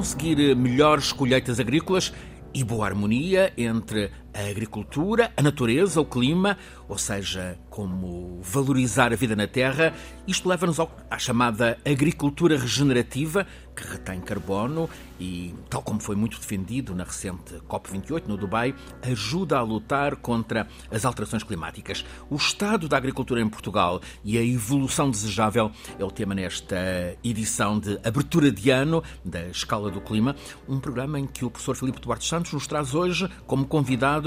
Conseguir melhores colheitas agrícolas e boa harmonia entre a agricultura, a natureza, o clima, ou seja, como valorizar a vida na terra. Isto leva-nos à chamada agricultura regenerativa, que retém carbono e, tal como foi muito defendido na recente COP28 no Dubai, ajuda a lutar contra as alterações climáticas. O estado da agricultura em Portugal e a evolução desejável é o tema nesta edição de abertura de ano da Escala do Clima, um programa em que o professor Filipe Duarte Santos nos traz hoje como convidado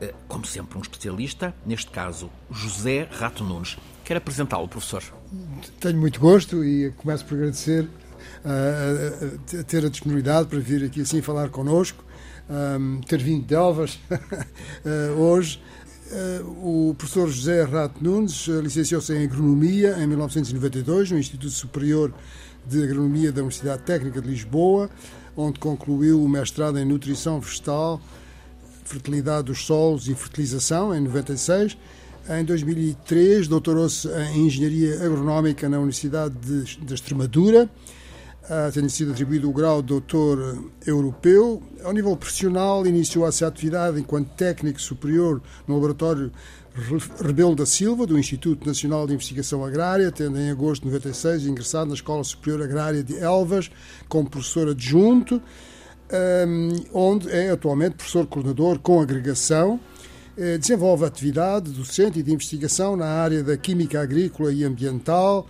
eh, como sempre, um especialista, neste caso José Rato Nunes. Quer apresentá-lo, professor? Tenho muito gosto e começo por agradecer uh, uh, ter a disponibilidade para vir aqui assim falar connosco, um, ter vindo de Elvas hoje. o professor José Rato Nunes licenciou-se em Agronomia em 1992 no Instituto Superior de Agronomia da Universidade Técnica de Lisboa, onde concluiu o mestrado em Nutrição Vegetal fertilidade dos solos e fertilização, em 96. Em 2003, doutorou-se em Engenharia Agronómica na Universidade de, de Extremadura, uh, tendo sido atribuído o grau de doutor europeu. Ao nível profissional, iniciou a sua atividade enquanto técnico superior no laboratório Rebelo da Silva, do Instituto Nacional de Investigação Agrária, tendo em agosto de 96 ingressado na Escola Superior Agrária de Elvas como professor adjunto onde é atualmente professor coordenador com agregação. Eh, desenvolve atividade docente e de investigação na área da química agrícola e ambiental,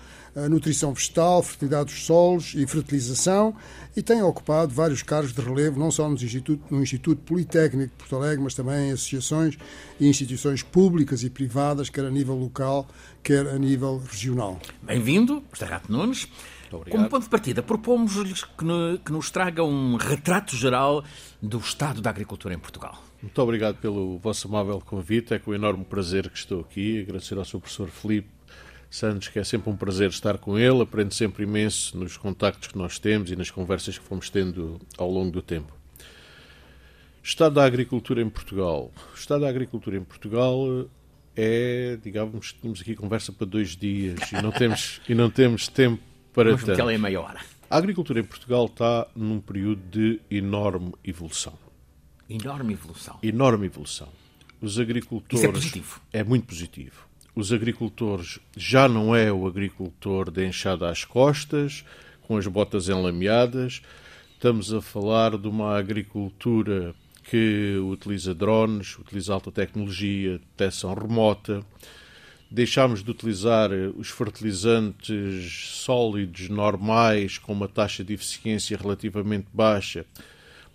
nutrição vegetal, fertilidade dos solos e fertilização e tem ocupado vários cargos de relevo, não só no Instituto, no Instituto Politécnico de Porto Alegre, mas também em associações e instituições públicas e privadas, quer a nível local, quer a nível regional. Bem-vindo, José Rato Nunes. Como ponto de partida, propomos-lhes que, que nos traga um retrato geral do estado da agricultura em Portugal. Muito obrigado pelo vosso amável convite. É com enorme prazer que estou aqui. Agradecer ao seu professor Felipe Santos, que é sempre um prazer estar com ele. Aprendo sempre imenso nos contactos que nós temos e nas conversas que fomos tendo ao longo do tempo. Estado da agricultura em Portugal. O estado da agricultura em Portugal é, digamos, temos aqui conversa para dois dias e não temos, e não temos tempo para Mas tanto. ela é meia hora. A agricultura em Portugal está num período de enorme evolução. Enorme evolução. Enorme evolução. Os agricultores. Isso é positivo. É muito positivo. Os agricultores já não é o agricultor de enxada às costas, com as botas enlameadas. Estamos a falar de uma agricultura que utiliza drones, utiliza alta tecnologia, detecção remota, deixámos de utilizar eh, os fertilizantes sólidos normais com uma taxa de eficiência relativamente baixa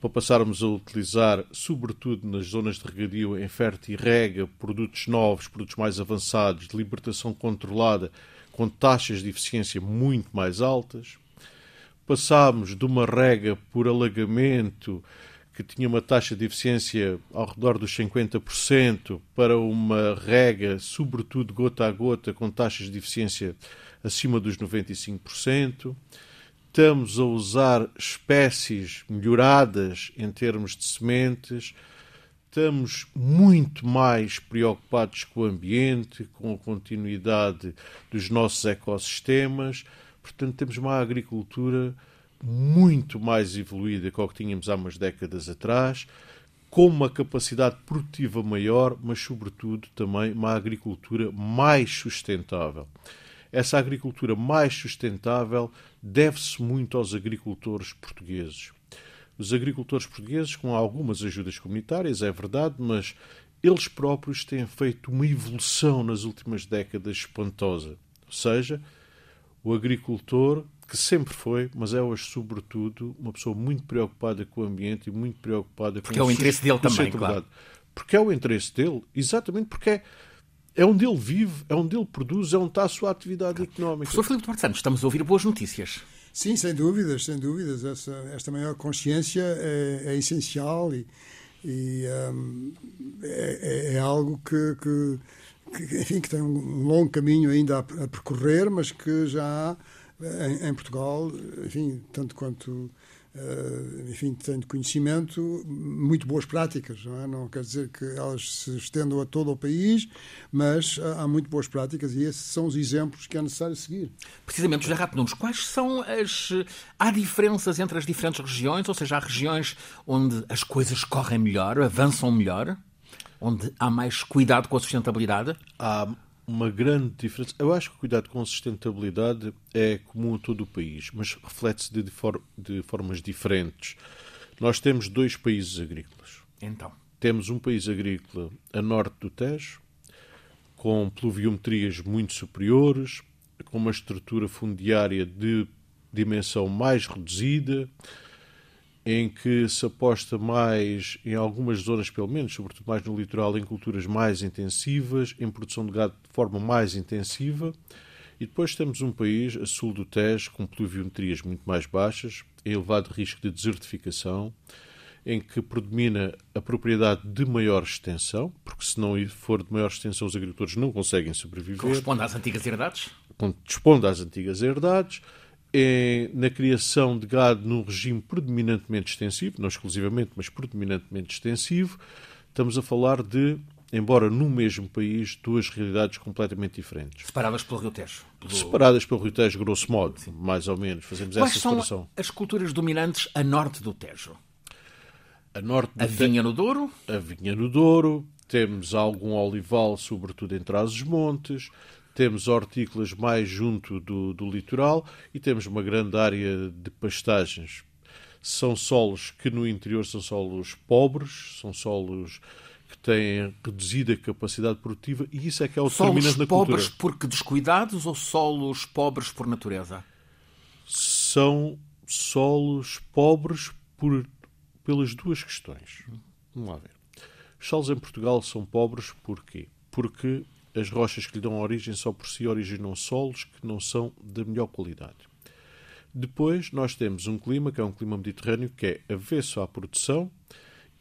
para passarmos a utilizar, sobretudo nas zonas de regadio em e rega, produtos novos, produtos mais avançados, de libertação controlada, com taxas de eficiência muito mais altas. Passámos de uma rega por alagamento que tinha uma taxa de eficiência ao redor dos 50%, para uma rega, sobretudo gota a gota, com taxas de eficiência acima dos 95%. Estamos a usar espécies melhoradas em termos de sementes. Estamos muito mais preocupados com o ambiente, com a continuidade dos nossos ecossistemas. Portanto, temos uma agricultura muito mais evoluída que o que tínhamos há umas décadas atrás, com uma capacidade produtiva maior, mas, sobretudo, também uma agricultura mais sustentável. Essa agricultura mais sustentável deve-se muito aos agricultores portugueses. Os agricultores portugueses, com algumas ajudas comunitárias, é verdade, mas eles próprios têm feito uma evolução nas últimas décadas espantosa. Ou seja, o agricultor que sempre foi, mas é hoje, sobretudo, uma pessoa muito preocupada com o ambiente e muito preocupada porque com é o interesse dele também, claro. Porque é o interesse dele, exatamente porque é, é onde ele vive, é onde ele produz, é onde está a sua atividade claro. económica. Professor Filipe Duarte Santos, estamos a ouvir boas notícias. Sim, sem dúvidas, sem dúvidas. Essa, esta maior consciência é, é essencial e, e um, é, é, é, algo que, que, que, enfim, que tem um longo caminho ainda a, a percorrer, mas que já em, em Portugal, enfim, tanto quanto Uh, enfim, tenho conhecimento, muito boas práticas. Não, é? não quer dizer que elas se estendam a todo o país, mas há muito boas práticas e esses são os exemplos que é necessário seguir. Precisamente, José Rato Nunes, quais são as. Há diferenças entre as diferentes regiões? Ou seja, há regiões onde as coisas correm melhor, avançam melhor? Onde há mais cuidado com a sustentabilidade? Há uma grande diferença. Eu acho que o cuidado com a sustentabilidade é comum a todo o país, mas reflete-se de, for de formas diferentes. Nós temos dois países agrícolas. Então. Temos um país agrícola a norte do Tejo, com pluviometrias muito superiores, com uma estrutura fundiária de dimensão mais reduzida, em que se aposta mais, em algumas zonas pelo menos, sobretudo mais no litoral, em culturas mais intensivas, em produção de gado de forma mais intensiva. E depois temos um país, a sul do Tejo, com pluviometrias muito mais baixas, em elevado risco de desertificação, em que predomina a propriedade de maior extensão, porque se não for de maior extensão os agricultores não conseguem sobreviver. Corresponde às antigas herdades? Corresponde às antigas herdades é na criação de gado num regime predominantemente extensivo, não exclusivamente, mas predominantemente extensivo. Estamos a falar de, embora no mesmo país, duas realidades completamente diferentes. Separadas pelo Rio Tejo. Pelo... Separadas pelo Rio Tejo, grosso modo, Sim. mais ou menos. Fazemos Quais essa separação. são as culturas dominantes a norte do Tejo? A, norte a vinha no Douro? A vinha no Douro. Temos algum olival, sobretudo em Trás-os-Montes temos hortícolas mais junto do, do litoral e temos uma grande área de pastagens. São solos que no interior são solos pobres, são solos que têm reduzida capacidade produtiva e isso é que é o determinante da cultura. Solos pobres porque descuidados ou solos pobres por natureza? São solos pobres por, pelas duas questões. Vamos lá ver. Os solos em Portugal são pobres porquê? Porque as rochas que lhe dão origem só por si originam solos que não são da melhor qualidade. Depois, nós temos um clima que é um clima mediterrâneo que é avesso à produção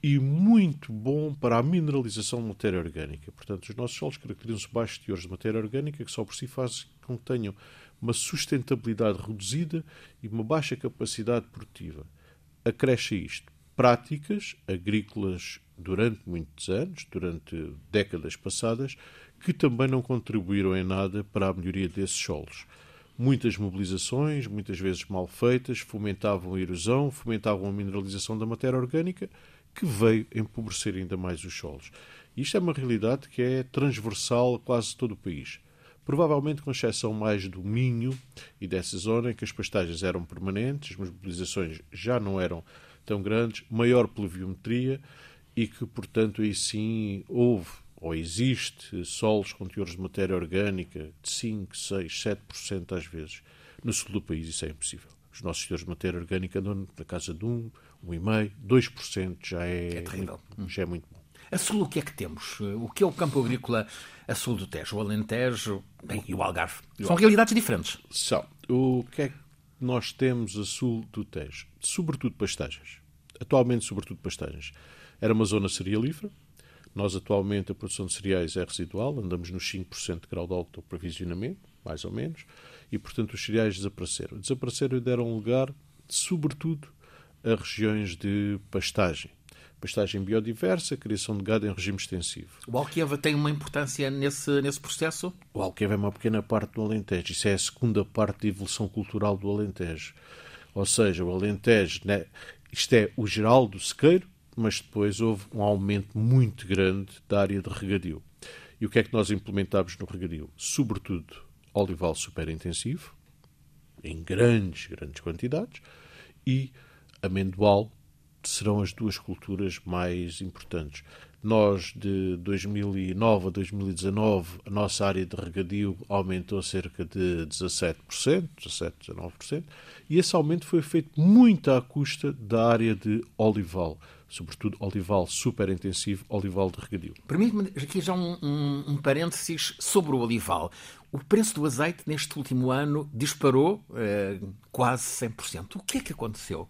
e muito bom para a mineralização de matéria orgânica. Portanto, os nossos solos caracterizam-se baixos teores de matéria orgânica que só por si fazem com que tenham uma sustentabilidade reduzida e uma baixa capacidade produtiva. Acresce isto práticas agrícolas durante muitos anos, durante décadas passadas, que também não contribuíram em nada para a melhoria desses solos. Muitas mobilizações, muitas vezes mal feitas, fomentavam a erosão, fomentavam a mineralização da matéria orgânica, que veio empobrecer ainda mais os solos. Isto é uma realidade que é transversal a quase todo o país. Provavelmente com exceção mais do Minho e dessa zona em que as pastagens eram permanentes, as mobilizações já não eram tão grandes, maior pluviometria e que, portanto, aí sim houve ou existe solos com teores de matéria orgânica de 5, 6, 7% às vezes. No sul do país isso é impossível. Os nossos teores de matéria orgânica andam na casa de 1, 1,5%, 2% já é, é terrível. Muito, já é muito bom. A sul o que é que temos? O que é o campo agrícola a sul do Tejo? O Alentejo bem, e o Algarve? São realidades diferentes. São. O que é que nós temos a sul do Tejo? Sobretudo pastagens. Atualmente, sobretudo pastagens. Era uma zona cerealífera, nós, atualmente, a produção de cereais é residual, andamos nos 5% de grau de autoprovisionamento, mais ou menos, e, portanto, os cereais desapareceram. Desapareceram e deram lugar, sobretudo, a regiões de pastagem. Pastagem biodiversa, criação de gado em regime extensivo. O Alqueva tem uma importância nesse, nesse processo? O Alqueva é uma pequena parte do Alentejo. Isso é a segunda parte da evolução cultural do Alentejo. Ou seja, o Alentejo, né, isto é o geral do sequeiro, mas depois houve um aumento muito grande da área de regadio. E o que é que nós implementámos no regadio? Sobretudo olival superintensivo, em grandes, grandes quantidades, e amendoal serão as duas culturas mais importantes. Nós, de 2009 a 2019, a nossa área de regadio aumentou cerca de 17%, 17, 19%, e esse aumento foi feito muito à custa da área de olival sobretudo olival super intensivo, olival de regadio. Permite-me aqui já um, um, um parênteses sobre o olival. O preço do azeite neste último ano disparou eh, quase 100%. O que é que aconteceu?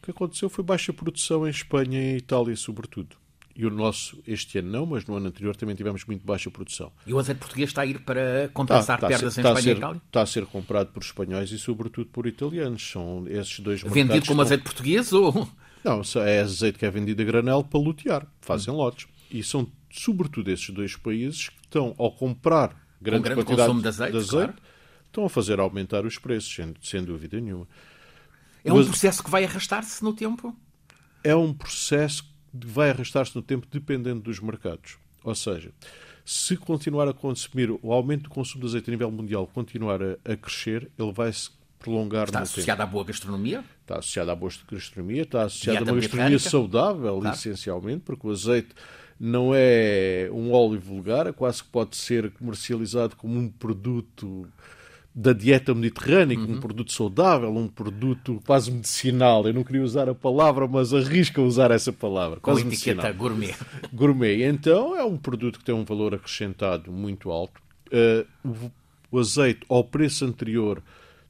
O que aconteceu foi baixa produção em Espanha e Itália, sobretudo. E o nosso, este ano não, mas no ano anterior também tivemos muito baixa produção. E o azeite português está a ir para compensar está, perdas está em Espanha ser, e Itália? Está a ser comprado por espanhóis e, sobretudo, por italianos. São esses dois Vendido mercados como estão- azeite português ou... Não, é azeite que é vendido a granel para lutear. Fazem lotes. E são, sobretudo, esses dois países que estão, ao comprar grande, grande quantidade consumo de azeite, claro. estão a fazer aumentar os preços, sem, sem dúvida nenhuma. É um Mas- processo que vai arrastar-se no tempo? é um processo que vai arrastar-se no tempo dependendo dos mercados. Ou seja, se continuar a consumir, o aumento do consumo de azeite a nível mundial continuar a, a crescer, ele vai se prolongar Está no tempo. associado à boa gastronomia? Está associado à boa gastronomia, está associado Dieta a uma gastronomia saudável, Claro. essencialmente, porque o azeite não é um óleo vulgar, é quase que pode ser comercializado como um produto da dieta mediterrânica, Uhum. um produto saudável, um produto quase medicinal. Eu não queria usar a palavra, mas arrisco a usar essa palavra. Com quase etiqueta medicinal gourmet. gourmet. Então é um produto que tem um valor acrescentado muito alto. O, o azeite, ao preço anterior,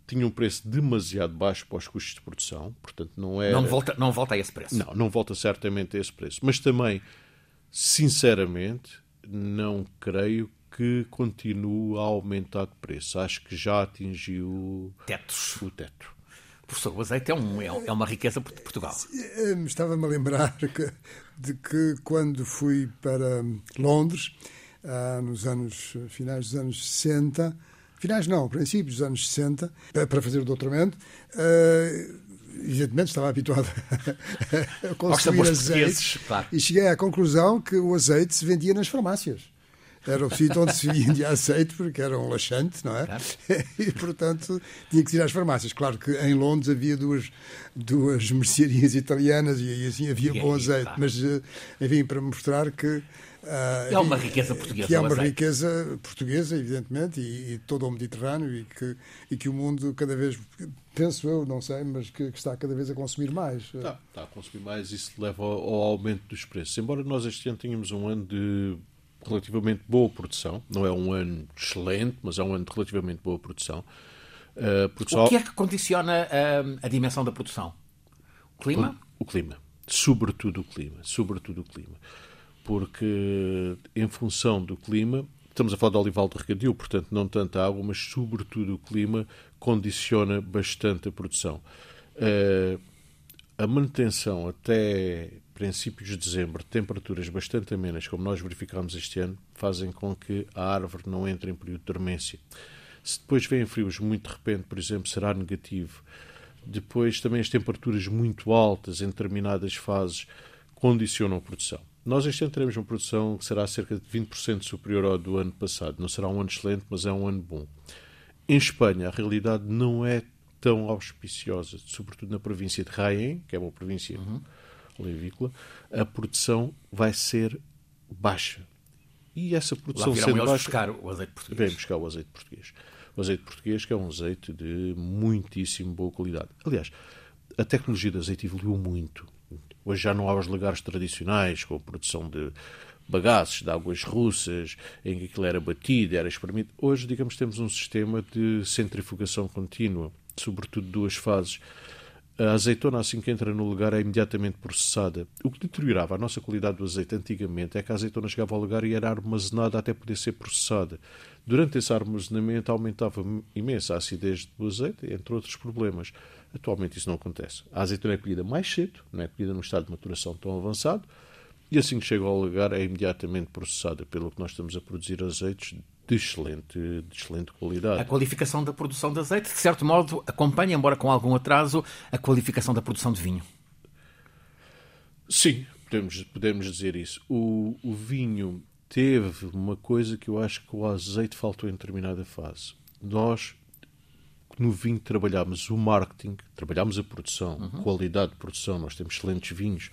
tinha um preço demasiado baixo para os custos de produção, portanto não é. Não volta, não volta a esse preço. Não, não volta certamente a esse preço. Mas também, sinceramente, não creio que continue a aumentar de preço. Acho que já atingiu Tetos. o teto. Professor, o azeite é, um- é é uma riqueza de Portugal. Eh, Estava-me a lembrar que- de que quando fui para Londres, ah, nos anos finais dos anos 60, finais não, princípios dos anos 60, pa- para fazer o doutoramento, ah, evidentemente estava habituado a consumir sabores azeite portugueses, claro. e cheguei à conclusão que o azeite se vendia nas farmácias. Era o sítio onde se vendia azeite, porque era um laxante, não é? Claro. E, portanto, tinha que ir às farmácias. Claro que em Londres havia duas, duas mercearias italianas e assim havia E bom aí, azeite. Mas, eh, enfim, para mostrar que. Ah, É uma riqueza portuguesa, Que é o uma riqueza portuguesa, evidentemente, e, e todo o Mediterrâneo, e que, e que o mundo cada vez, penso eu, não sei, mas que, que está cada vez a consumir mais. Está, está a consumir mais e isso leva ao, ao aumento dos preços. Embora nós este ano tenhamos um ano de relativamente boa produção, não é um ano excelente, mas é um ano de relativamente boa produção. Uh, produção O que é que condiciona hum, a dimensão da produção? O clima? o clima. Sobretudo o clima. Sobretudo o clima. Porque em função do clima, estamos a falar de olival de regadio, portanto não tanta água, mas sobretudo o clima condiciona bastante a produção. Eh, a manutenção até princípios de dezembro de temperaturas bastante amenas, como nós verificámos este ano, fazem com que a árvore não entre em período de dormência. Se depois vêm frios muito de repente, por exemplo, será negativo. Depois também as temperaturas muito altas em determinadas fases condicionam a produção. Nós este ano teremos uma produção que será cerca de 20% superior ao do ano passado. Não será um ano excelente, mas é um ano bom. Em Espanha, a realidade não é tão auspiciosa, sobretudo na província de Jaén, que é uma província olivícola, a produção vai ser baixa. E essa produção sendo baixa, buscar o azeite português. vem buscar o azeite português. O azeite português que é um azeite de muitíssimo boa qualidade. Aliás, a tecnologia do azeite evoluiu muito. Hoje já não há os lagares tradicionais com a produção de bagaços, de águas russas, em que aquilo era batido, era espremido. Hoje, digamos, temos um sistema de centrifugação contínua, sobretudo duas fases. A azeitona, assim que entra no lugar, é imediatamente processada. O que deteriorava a nossa qualidade do azeite antigamente é que a azeitona chegava ao lugar e era armazenada até poder ser processada. Durante esse armazenamento aumentava imensa a acidez do azeite, entre outros problemas. Atualmente isso não acontece. A azeitona é colhida mais cedo, não é colhida num estado de maturação tão avançado, e assim que chega ao lugar é imediatamente processada, pelo que nós estamos a produzir azeites de excelente, de excelente A qualidade. qualificação da produção de azeite, de certo modo, acompanha, embora com algum atraso, a qualificação da produção de vinho. Sim, podemos, podemos dizer isso. O, o vinho teve uma coisa que eu acho que o azeite faltou em determinada fase. Nós, no vinho, trabalhámos o marketing, trabalhámos a produção, qualidade de produção. Nós temos excelentes vinhos,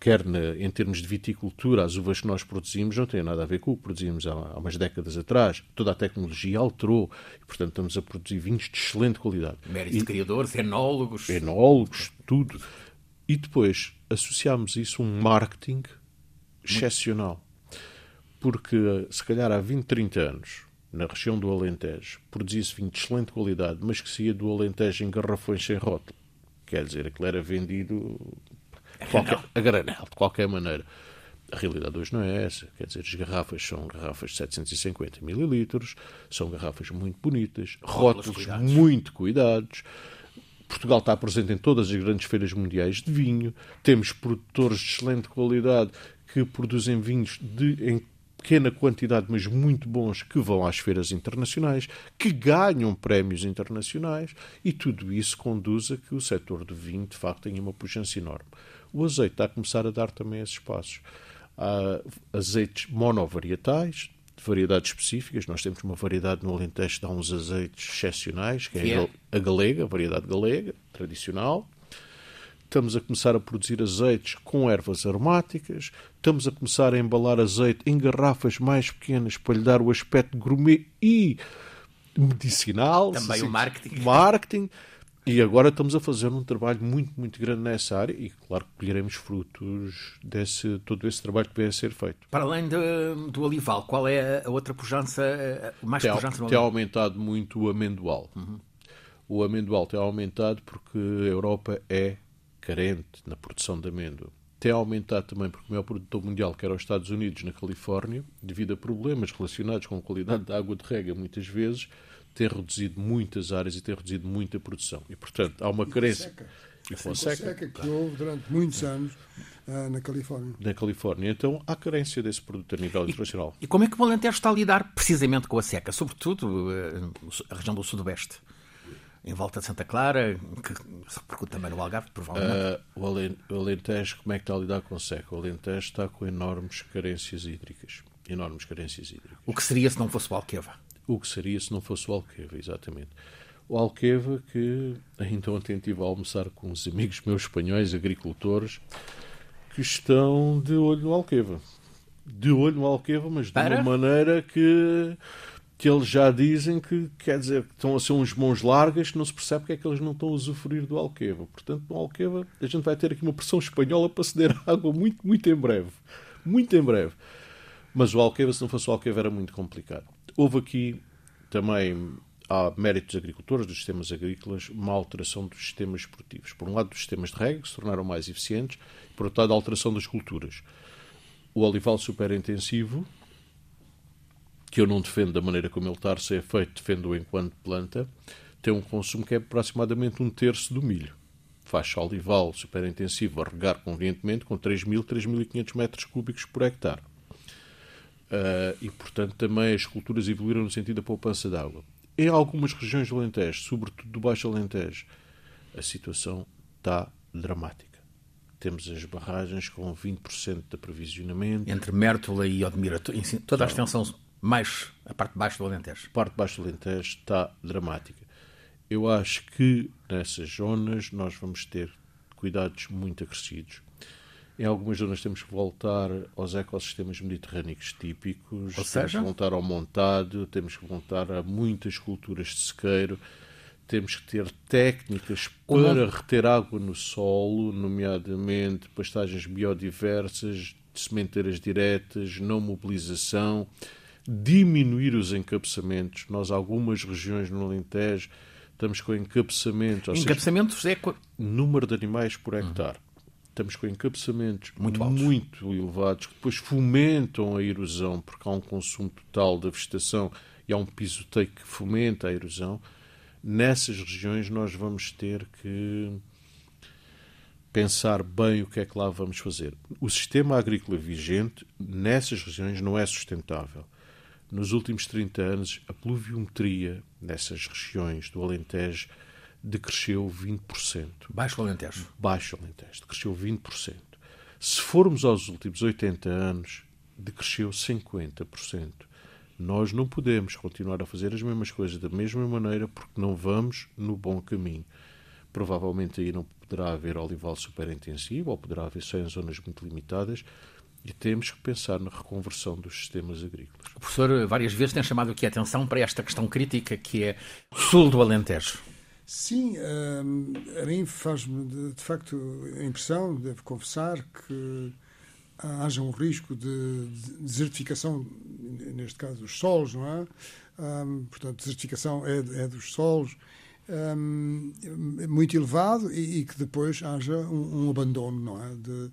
quer na- em termos de viticultura, as uvas que nós produzimos não têm nada a ver com o que produzimos há, há umas décadas atrás. Toda a tecnologia alterou e, portanto, estamos a produzir vinhos de excelente qualidade. Méritos E- de criadores, enólogos. enólogos, tudo. E depois associámos isso a um marketing excepcional. Porque, se calhar, há 20, 30 anos, na região do Alentejo, produzia-se vinho de excelente qualidade, mas que saía do Alentejo em garrafões sem rótulo. Quer dizer, aquilo era vendido de qualquer, a granel, de qualquer maneira. A realidade hoje não é essa. Quer dizer, as garrafas são garrafas de 750 mililitros, são garrafas muito bonitas, rótulos muito cuidados. Portugal está presente em todas as grandes feiras mundiais de vinho. Temos produtores de excelente qualidade que produzem vinhos de, em pequena quantidade, mas muito bons, que vão às feiras internacionais, que ganham prémios internacionais e tudo isso conduz a que o setor do vinho, de facto, tenha uma pujança enorme. O azeite está a começar a dar também esses passos. Há azeites monovarietais, de variedades específicas. Nós temos uma variedade no Alentejo que dá uns azeites excepcionais, que é a galega, a variedade galega, tradicional. Estamos a começar a produzir azeites com ervas aromáticas. Estamos a começar a embalar azeite em garrafas mais pequenas para lhe dar o aspecto gourmet e medicinal. Também o marketing. Marketing. E agora estamos a fazer um trabalho muito, muito grande nessa área e, claro, colheremos frutos desse todo esse trabalho que vem a ser feito. Para além de, do olival, qual é a outra pujança, mais tem, pujança no Tem aumentado muito o amendoal. Uhum. O amendoal tem aumentado porque a Europa é carente na produção de amêndoa. Tem aumentado também porque o maior produtor mundial, que era os Estados Unidos, na Califórnia, devido a problemas relacionados com a qualidade da água de rega, muitas vezes, ter reduzido muitas áreas e ter reduzido muita produção. E, portanto, há uma e carência. E com seca. seca que houve durante muitos anos uh, na Califórnia. Na Califórnia. Então, há carência desse produto a nível internacional. E, e como é que o Alentejo está a lidar precisamente com a seca? Sobretudo uh, a região do Sudoeste? Em volta de Santa Clara, que se repercute também no Algarve, provavelmente. Uh, o Alentejo, como é que está a lidar com a seca? O Alentejo está com enormes carências hídricas. Enormes carências hídricas. O que seria se não fosse o Alqueva? o que seria se não fosse o Alqueva, exatamente. O Alqueva, que ainda ontem estive a almoçar com uns amigos meus espanhóis, agricultores, que estão de olho no Alqueva. De olho no Alqueva, mas de Para? uma maneira que, que eles já dizem que, quer dizer, que estão a ser uns mãos largas que não se percebe que é que eles não estão a usufruir do Alqueva. Portanto, no Alqueva a gente vai ter aqui uma pressão espanhola para ceder água muito, muito em breve. Muito em breve. Mas o Alqueva, se não fosse o Alqueva, era muito complicado. Houve aqui também, há méritos agricultores, dos sistemas agrícolas, uma alteração dos sistemas esportivos. Por um lado, dos sistemas de rega, que se tornaram mais eficientes, por outro lado, a alteração das culturas. O olival superintensivo, que eu não defendo da maneira como ele está a ser feito, defendo-o enquanto planta, tem um consumo que é aproximadamente um terço do milho. Faixa olival superintensivo a regar convenientemente com 3.000, 3.500 metros cúbicos por hectare. Uh, e, portanto, também as culturas evoluíram no sentido da poupança de água. Em algumas regiões do Alentejo, sobretudo do Baixo Alentejo, a situação está dramática. Temos as barragens com 20% de aprovisionamento. Entre Mértola e Odmira, toda a extensão mais a parte de baixo do Alentejo. A parte de baixo do Alentejo está dramática. Eu acho que nessas zonas nós vamos ter cuidados muito acrescidos em algumas zonas temos que voltar aos ecossistemas mediterrâneos típicos, Ou seja? temos que voltar ao montado, temos que voltar a muitas culturas de sequeiro, temos que ter técnicas para reter água no solo, nomeadamente pastagens biodiversas, sementeiras diretas, não mobilização, diminuir os encabeçamentos. Nós, algumas regiões no Alentejo, estamos com. Encabeçamentos seja, é... Número de animais por hectare. Uhum estamos com encabeçamentos muito, muito, elevados que depois fomentam a erosão, porque há um consumo total da vegetação e há um pisoteio que fomenta a erosão. Nessas regiões nós vamos ter que pensar bem o que é que lá vamos fazer. O sistema agrícola vigente nessas regiões não é sustentável. Nos últimos 30 anos, a pluviometria nessas regiões do Alentejo decresceu 20%. Baixo Alentejo. Baixo Alentejo, decresceu 20%. Se formos aos últimos 80 anos, decresceu 50%. Nós não podemos continuar a fazer as mesmas coisas da mesma maneira porque não vamos no bom caminho. Provavelmente aí não poderá haver olival superintensivo ou poderá haver só em zonas muito limitadas e temos que pensar na reconversão dos sistemas agrícolas. O professor várias vezes tem chamado aqui a atenção para esta questão crítica que é o sul do Alentejo. Sim, um, a mim faz-me de, de, facto a impressão, devo confessar, que haja um risco de, de desertificação, neste caso dos solos, não é? Um, portanto, desertificação é, é dos solos um, muito elevado e, e, que depois haja um, um abandono, não é? De,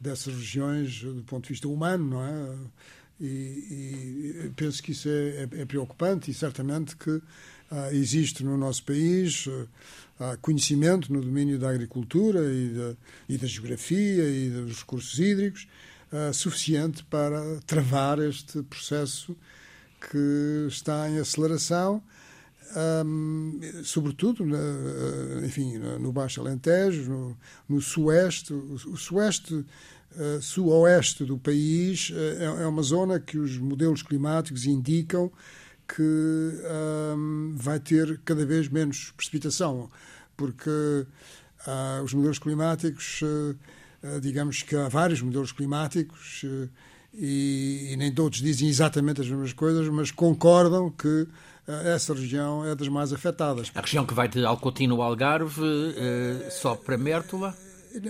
dessas regiões do ponto de vista humano, não é? E, e penso que isso é, é, é, preocupante e certamente que ah, existe no nosso país ah, conhecimento no domínio da agricultura e da, e da geografia e dos recursos hídricos ah, suficiente para travar este processo que está em aceleração um, sobretudo na, enfim, no Baixo Alentejo, no, no Sueste. O Sueste, uh, do país uh, é, uma zona que os modelos climáticos indicam que um, vai ter cada vez menos precipitação, porque uh, os modelos climáticos, digamos que há vários modelos climáticos e, e nem todos dizem exatamente as mesmas coisas, mas concordam que essa região é das mais afetadas. A região que vai de Alcotino ao Algarve, uh, só para Mértola?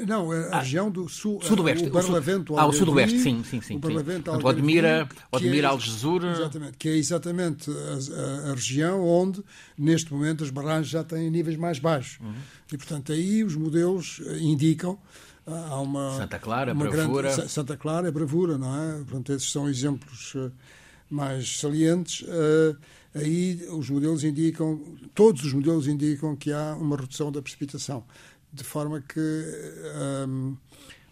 Não, é a ah, região do sul, sudoeste. O Barlavento Ah, o sudoeste, sim, sim, sim. O Barlavento sim. Odmira, Odmira é, Algesur. Exatamente, que é exatamente a, a, a, região onde, neste momento, as barragens já têm níveis mais baixos. Uhum. E, portanto, aí os modelos indicam ah, há uma Santa Clara, uma bravura. Grande, Santa Clara, bravura, não é? Portanto, esses são exemplos mais salientes. Uh, aí os modelos indicam, todos os modelos indicam que há uma redução da precipitação, de forma que um,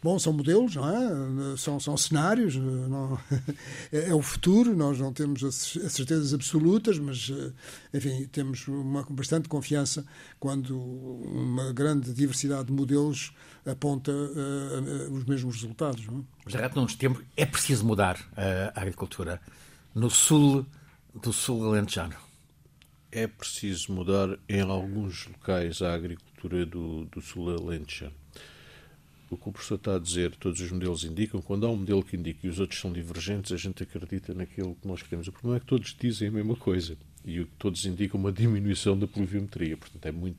bom, são modelos, não é? São, são cenários, não, é, é, o futuro, nós não temos as certezas absolutas, mas, enfim, temos uma bastante confiança quando uma grande diversidade de modelos aponta uh, os mesmos resultados. Não é? Já não tempo é preciso mudar a agricultura. No sul do sul alentejano? É preciso mudar em alguns locais a agricultura do, do sul alentejano. O que o professor está a dizer, todos os modelos indicam, quando há um modelo que indica e os outros são divergentes, a gente acredita naquilo que nós queremos. O problema é que todos dizem a mesma coisa e todos indicam uma diminuição da pluviometria, portanto é muito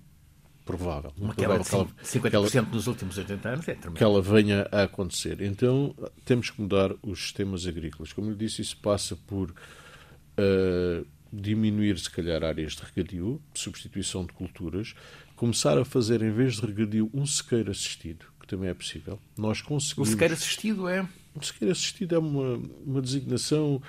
provável. Uma quebra de 50% ela, nos últimos 80 anos é tremendo. Que ela venha a acontecer. Então temos que mudar os sistemas agrícolas. Como eu disse, isso passa por uh, diminuir, se calhar, áreas de regadio, substituição de culturas, começar a fazer, em vez de regadio, um sequeiro assistido, que também é possível. Nós conseguimos... O sequeiro assistido é? O sequeiro assistido é uma, uma designação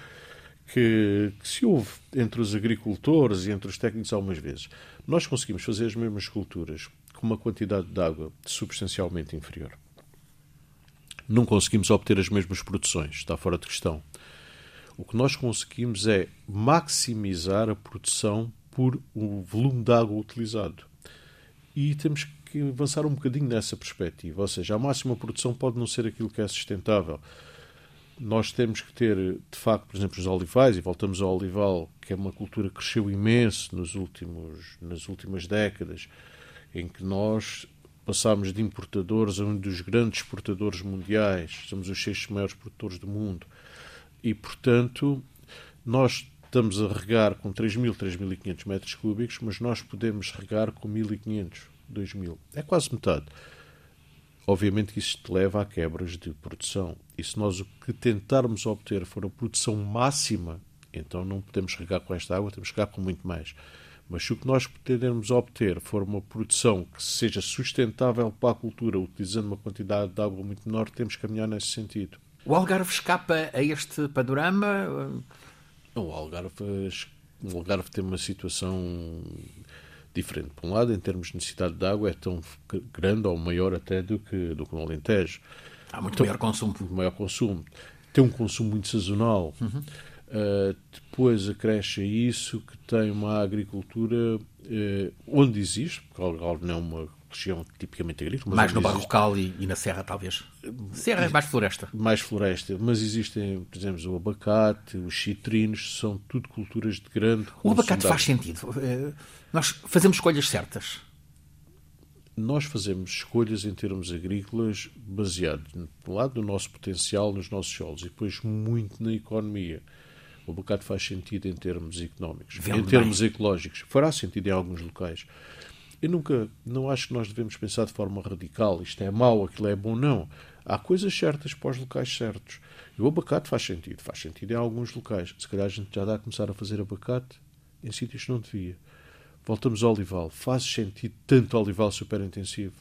que, que, se houve entre os agricultores e entre os técnicos algumas vezes. Nós conseguimos fazer as mesmas culturas com uma quantidade de água substancialmente inferior. Não conseguimos obter as mesmas produções, está fora de questão. O que nós conseguimos é maximizar a produção por o volume de água utilizado. E temos que avançar um bocadinho nessa perspectiva. Ou seja, a máxima produção pode não ser aquilo que é sustentável. Nós temos que ter, de facto, por exemplo, os olivais, e voltamos ao olival, que é uma cultura que cresceu imenso nos últimos, nas últimas décadas, em que nós passámos de importadores a um dos grandes exportadores mundiais, somos os seis maiores produtores do mundo e, portanto, nós estamos a regar com 3.000, 3.500 metros cúbicos, mas nós podemos regar com 1.500, 2.000. É quase metade. Obviamente que isto leva a quebras de produção. E se nós o que tentarmos obter for a produção máxima, então não podemos regar com esta água, temos que regar com muito mais. Mas se o que nós pretendermos obter for uma produção que seja sustentável para a cultura, utilizando uma quantidade de água muito menor, temos que caminhar nesse sentido. O Algarve escapa a este panorama? O Algarve, o Algarve tem uma situação diferente. Por um lado, em termos de necessidade de água, é tão grande ou maior até do que, do que no Alentejo. Há muito então, maior consumo. Maior consumo. Tem um consumo muito sazonal. Uhum. Uh, depois acresce a isso que tem uma agricultura uh, onde existe, porque o Algarve não é uma região tipicamente agrícola. Mais no Barrocal e, e, na Serra, talvez. Serra é mais floresta. Mais floresta. Mas existem, por exemplo, o abacate, os citrinos, são tudo culturas de grande O abacate faz sentido. Eh, nós fazemos escolhas certas. Nós fazemos escolhas em termos agrícolas baseado, por um lado, no nosso potencial, nos nossos solos, e depois muito na economia. O abacate faz sentido em termos económicos. Em termos bem. ecológicos. Fará sentido em alguns locais. Eu nunca, não acho que nós devemos pensar de forma radical, isto é mau, aquilo é bom, não. Há coisas certas para os locais certos. E o abacate faz sentido, faz sentido em alguns locais. Se calhar a gente já dá a começar a fazer abacate em sítios que não devia. Voltamos ao olival. Faz sentido tanto olival super intensivo?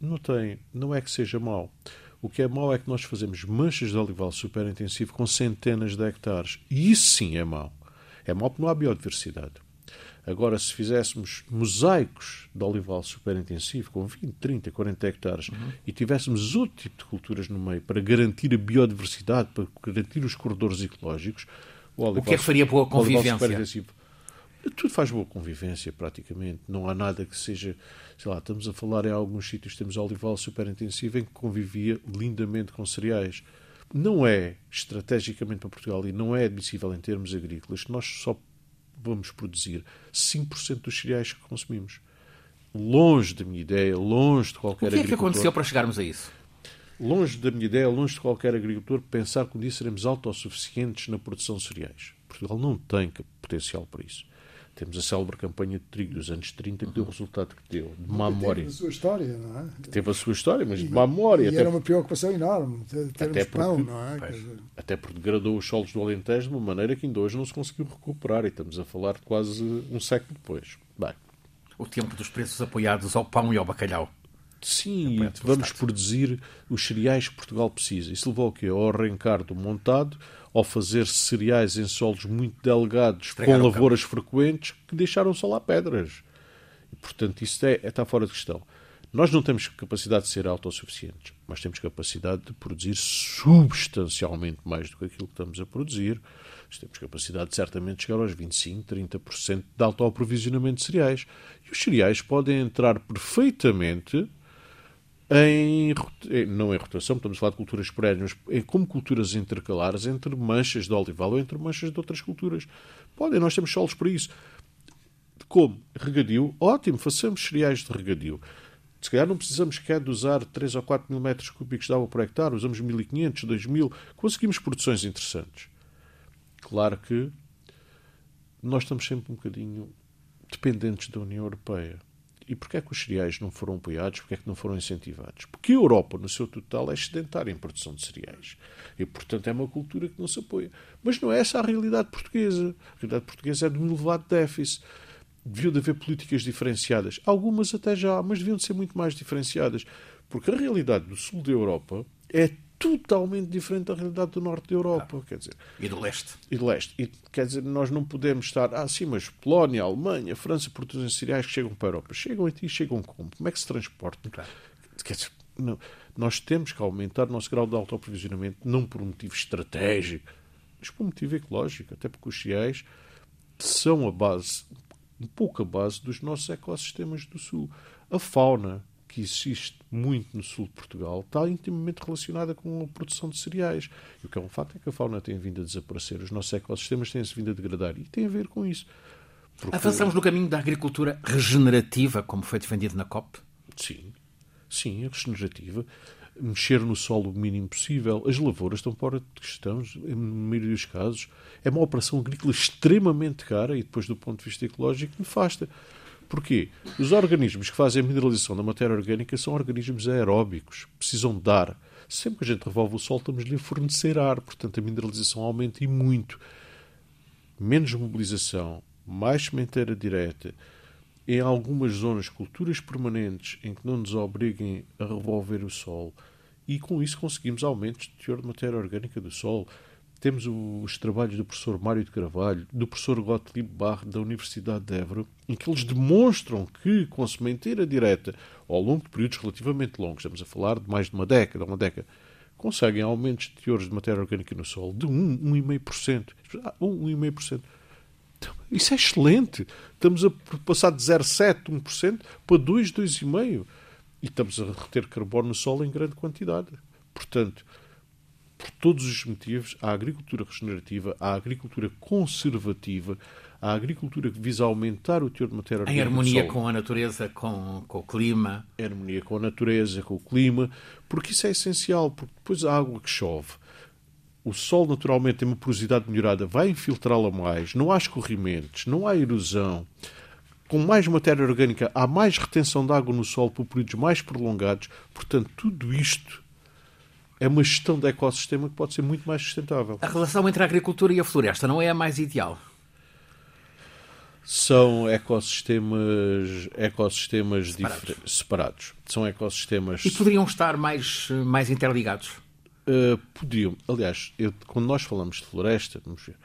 Não tem, não é que seja mau. O que é mau é que nós fazemos manchas de olival super intensivo com centenas de hectares. E isso sim é mau. É mau porque não há biodiversidade. Agora, se fizéssemos mosaicos de olival super intensivo, com 20, 30, 40 hectares, uhum. e tivéssemos outro tipo de culturas no meio para garantir a biodiversidade, para garantir os corredores ecológicos, o, olival, o que é que faria boa convivência? Tudo faz boa convivência, praticamente. Não há nada que seja. Sei lá, estamos a falar em alguns sítios, temos olival super intensivo em que convivia lindamente com cereais. Não é, estrategicamente para Portugal, e não é admissível em termos agrícolas, que nós só vamos produzir 5% dos cereais que consumimos. Longe da minha ideia, longe de qualquer agricultor. O que é que aconteceu para chegarmos a isso? Longe da minha ideia, longe de qualquer agricultor, pensar que um dia seremos autossuficientes na produção de cereais. Portugal não tem potencial para isso. Temos a célebre campanha de trigo dos anos 30 que deu o resultado que deu, de má memória. Teve a sua história, não é? Teve a sua história, mas de má memória. E até... era uma preocupação enorme, termos até porque, pão, não é? Pois, até porque degradou os solos do Alentejo de uma maneira que ainda hoje não se conseguiu recuperar e estamos a falar de quase um século depois. Bem, o tempo dos preços apoiados ao pão e ao bacalhau. Sim, vamos produzir os cereais que Portugal precisa. Isso levou ao quê? Ao arrancar do montado, ao fazer cereais em solos muito delgados, com lavouras frequentes, que deixaram só lá pedras. E, portanto, isso é, está fora de questão. Nós não temos capacidade de ser autossuficientes, mas temos capacidade de produzir substancialmente mais do que aquilo que estamos a produzir. Temos capacidade de certamente chegar aos 25%, 30% de autoaprovisionamento de cereais. E os cereais podem entrar perfeitamente em, não em rotação, estamos a falar de culturas perenes, mas como culturas intercalares entre manchas de olival ou entre manchas de outras culturas. Podem, nós temos solos para isso. Como? Regadio, ótimo, façamos cereais de regadio. Se calhar não precisamos sequer de usar 3 ou 4 mil metros cúbicos de água por hectare, usamos 1500, 2000, conseguimos produções interessantes. Claro que nós estamos sempre um bocadinho dependentes da União Europeia. E porquê é que os cereais não foram apoiados? Porquê é que não foram incentivados? Porque a Europa, no seu total, é excedentária em produção de cereais. E, portanto, é uma cultura que não se apoia. Mas não é essa a realidade portuguesa. A realidade portuguesa é de um elevado déficit. Deviam de haver políticas diferenciadas. Algumas até já, mas deviam de ser muito mais diferenciadas. Porque a realidade do sul da Europa é totalmente diferente da realidade do norte da Europa. Ah, quer dizer, e do leste. E do leste. E, quer dizer, nós não podemos estar. Ah, sim, mas Polónia, Alemanha, França produzem cereais que chegam para a Europa. Chegam aqui, chegam como? Como é que se transportam? Claro. Quer dizer, não, nós temos que aumentar o nosso grau de autoaprovisionamento, não por um motivo estratégico, mas por um motivo ecológico. Até porque os cereais são a base, um pouco a base dos nossos ecossistemas do Sul. A fauna, que existe muito no sul de Portugal está intimamente relacionada com a produção de cereais. E o que é um facto é que a fauna tem vindo a desaparecer, os nossos ecossistemas têm-se vindo a degradar e tem a ver com isso. Porque... Avançamos no caminho da agricultura regenerativa, como foi defendido na COP? Sim, sim, a regenerativa. Mexer no solo o mínimo possível. As lavouras estão fora de questão, na maioria dos casos. É uma operação agrícola extremamente cara e, depois, do ponto de vista ecológico, nefasta. Porquê? Os organismos que fazem a mineralização da matéria orgânica são organismos aeróbicos, precisam de ar. Sempre que a gente revolve o sol, estamos-lhe a fornecer ar, portanto a mineralização aumenta e muito. Menos mobilização, mais sementeira direta, em algumas zonas, culturas permanentes em que não nos obriguem a revolver o sol, e com isso conseguimos aumentos de teor de matéria orgânica do solo. Temos os trabalhos do professor Mário de Carvalho, do professor Gottlieb Barr, da Universidade de Évora, em que eles demonstram que, com a sementeira direta, ao longo de períodos relativamente longos, estamos a falar de mais de uma década, uma década, conseguem aumentos de teores de matéria orgânica no solo de 1, 1,5%. 1, 1,5%. Isso é excelente. Estamos a passar de 0,7%, 1% para 2, 2,5%. E estamos a reter carbono no solo em grande quantidade. Portanto, por todos os motivos, a agricultura regenerativa, a agricultura conservativa, a agricultura que visa aumentar o teor de matéria orgânica. Em harmonia com a natureza, com, com o clima. Em harmonia com a natureza, com o clima, porque isso é essencial, porque depois a água que chove, o sol naturalmente tem uma porosidade melhorada, vai infiltrá-la mais, não há escorrimentos, não há erosão. Com mais matéria orgânica, há mais retenção de água no solo por períodos mais prolongados. Portanto, tudo isto é uma gestão de ecossistema que pode ser muito mais sustentável. A relação entre a agricultura e a floresta não é a mais ideal? São ecossistemas, ecossistemas separados. separados. São ecossistemas. E poderiam estar mais, mais interligados? Uh, podiam. Aliás, eu, quando nós falamos de floresta, vamos ver,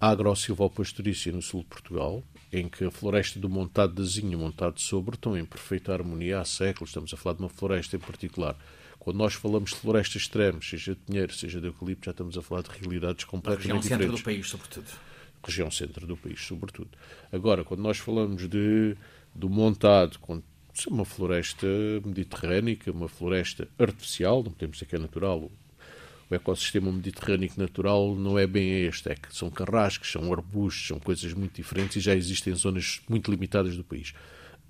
a agrosilvopastorícia no sul de Portugal, em que a floresta do Montado de Zinha e Montado de Sobre estão em perfeita harmonia há séculos. Estamos a falar de uma floresta em particular. Quando nós falamos de florestas extremas, seja de pinheiro, seja de eucalipto, já estamos a falar de realidades completamente diferentes. região diferentes. centro do país, sobretudo. Região centro do país, sobretudo. Agora, quando nós falamos de, do montado, com uma floresta mediterrânica, uma floresta artificial, não podemos dizer que é natural, o ecossistema mediterrâneo natural não é bem este, é que são carrascos, são arbustos, são coisas muito diferentes e já existem zonas muito limitadas do país.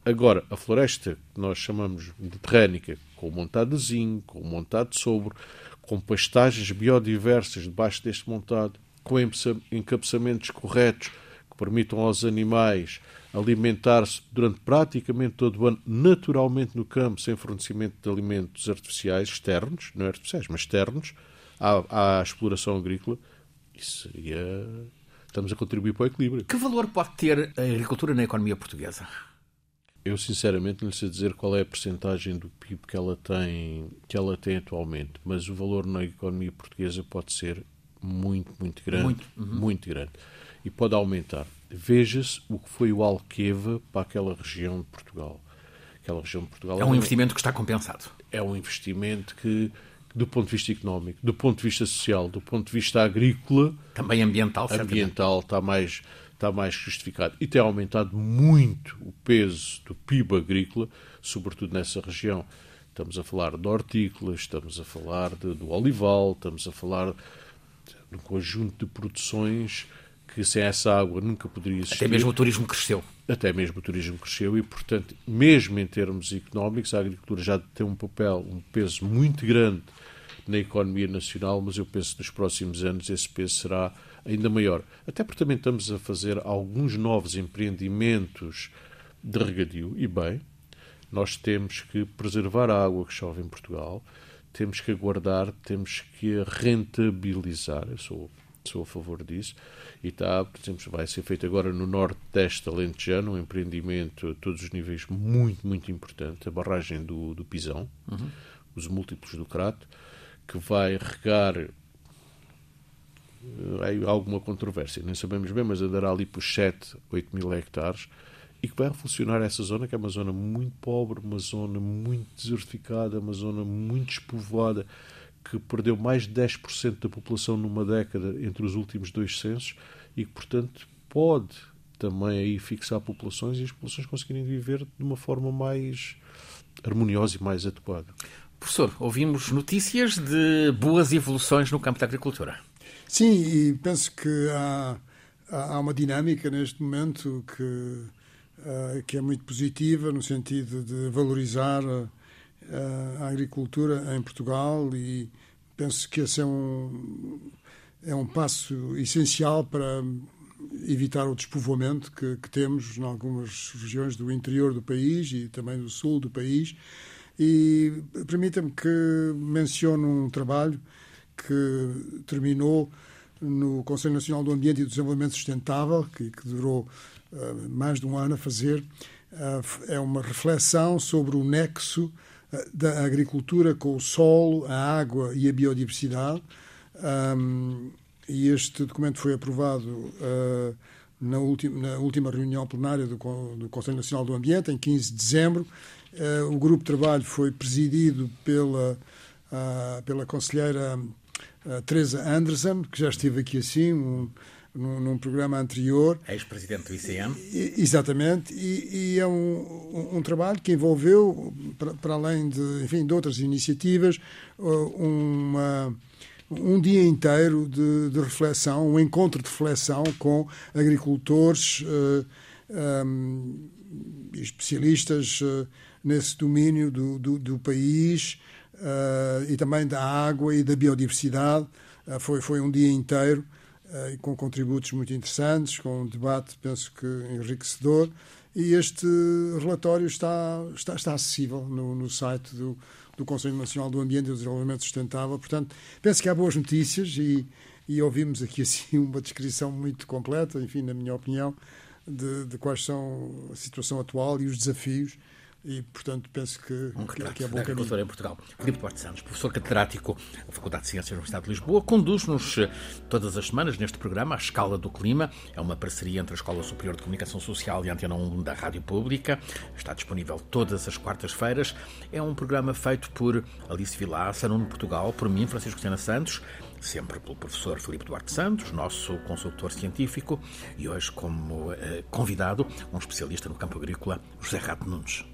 Agora, a floresta que nós chamamos mediterrânica, com montado de zinco, com montado de sobre, com pastagens biodiversas debaixo deste montado, com encabeçamentos corretos que permitam aos animais alimentar-se durante praticamente todo o ano naturalmente no campo, sem fornecimento de alimentos artificiais externos, não artificiais, mas externos, à, à exploração agrícola, isso seria. Estamos a contribuir para o equilíbrio. Que valor pode ter a agricultura na economia portuguesa? Eu sinceramente não sei dizer qual é a percentagem do PIB que ela tem que ela tem atualmente, mas o valor na economia portuguesa pode ser muito muito grande, muito, uhum. muito grande e pode aumentar. Veja-se o que foi o Alqueva para aquela região de Portugal. Aquela região de Portugal é um investimento que está compensado. É um investimento que do ponto de vista económico, do ponto de vista social, do ponto de vista agrícola, também ambiental, ambiental está mais está mais justificado. E tem aumentado muito o peso do PIB agrícola, sobretudo nessa região. Estamos a falar de hortícolas, estamos a falar de, do olival, estamos a falar de um conjunto de produções que sem essa água nunca poderia existir. Até mesmo o turismo cresceu. Até mesmo o turismo cresceu e, portanto, mesmo em termos económicos, a agricultura já tem um papel, um peso muito grande na economia nacional, mas eu penso que nos próximos anos esse peso será ainda maior. Até porque também estamos a fazer alguns novos empreendimentos de regadio, e bem, nós temos que preservar a água que chove em Portugal, temos que aguardar, temos que rentabilizar. Eu sou, sou a favor disso. E está, por exemplo, vai ser feito agora no norte deste Alentejano, um empreendimento a todos os níveis muito, muito importante, a barragem do, do Pisão, uhum. os múltiplos do Crato, que vai regar há alguma controvérsia, nem sabemos bem, mas andará ali por 7, 8 mil hectares e que vai funcionar essa zona, que é uma zona muito pobre, uma zona muito desertificada, uma zona muito despovoada, que perdeu mais de 10% da população numa década entre os últimos dois censos e que, portanto, pode também aí fixar populações e as populações conseguirem viver de uma forma mais harmoniosa e mais adequada. Professor, ouvimos notícias de boas evoluções no campo da agricultura. Sim, e penso que há, há uma dinâmica neste momento que, uh, que é muito positiva no sentido de valorizar a, a agricultura em Portugal e penso que esse é um, é um passo essencial para evitar o despovoamento que, que temos em algumas regiões do interior do país e também do sul do país. E permita-me que mencione um trabalho que terminou no Conselho Nacional do Ambiente e do Desenvolvimento Sustentável, que, que durou uh, mais de um ano a fazer. Uh, é uma reflexão sobre o nexo uh, da agricultura com o solo, a água e a biodiversidade. Um, e este documento foi aprovado na, última, na última reunião plenária do, do Conselho Nacional do Ambiente, em 15 de dezembro. o grupo de trabalho foi presidido pela, pela conselheira uh, Teresa Anderson, que já esteve aqui assim, um, num, num, programa anterior. Ex-presidente do ICM. E, exatamente, e, e é um, um, um, trabalho que envolveu, para, para, além de, enfim, de outras iniciativas, uma, um dia inteiro de, de, reflexão, um encontro de reflexão com agricultores uh, um, especialistas uh, nesse domínio do, do, do país, uh, e também da água e da biodiversidade. Uh, foi, foi um dia inteiro uh, com contributos muito interessantes, com um debate, penso que enriquecedor. E este relatório está, está, está acessível no, no site do, do Conselho Nacional do Ambiente e do Desenvolvimento Sustentável. Portanto, penso que há boas notícias e, e ouvimos aqui assim uma descrição muito completa, enfim, na minha opinião, de, de quais são a situação atual e os desafios e, portanto, penso que, um que, que é bom caminho. em Portugal. Filipe Duarte Santos, professor catedrático da Faculdade de Ciências da Universidade de Lisboa, conduz-nos eh, todas as semanas neste programa, A Escala do Clima. É uma parceria entre a Escola Superior de Comunicação Social e a Antena 1 da Rádio Pública. Está disponível todas as quartas-feiras. É um programa feito por Alice Vilaça, Nuno Portugal, por mim, Francisco Sena Santos, sempre pelo professor Filipe Duarte Santos, nosso consultor científico, e hoje como eh, convidado um especialista no campo agrícola, José Rato Nunes.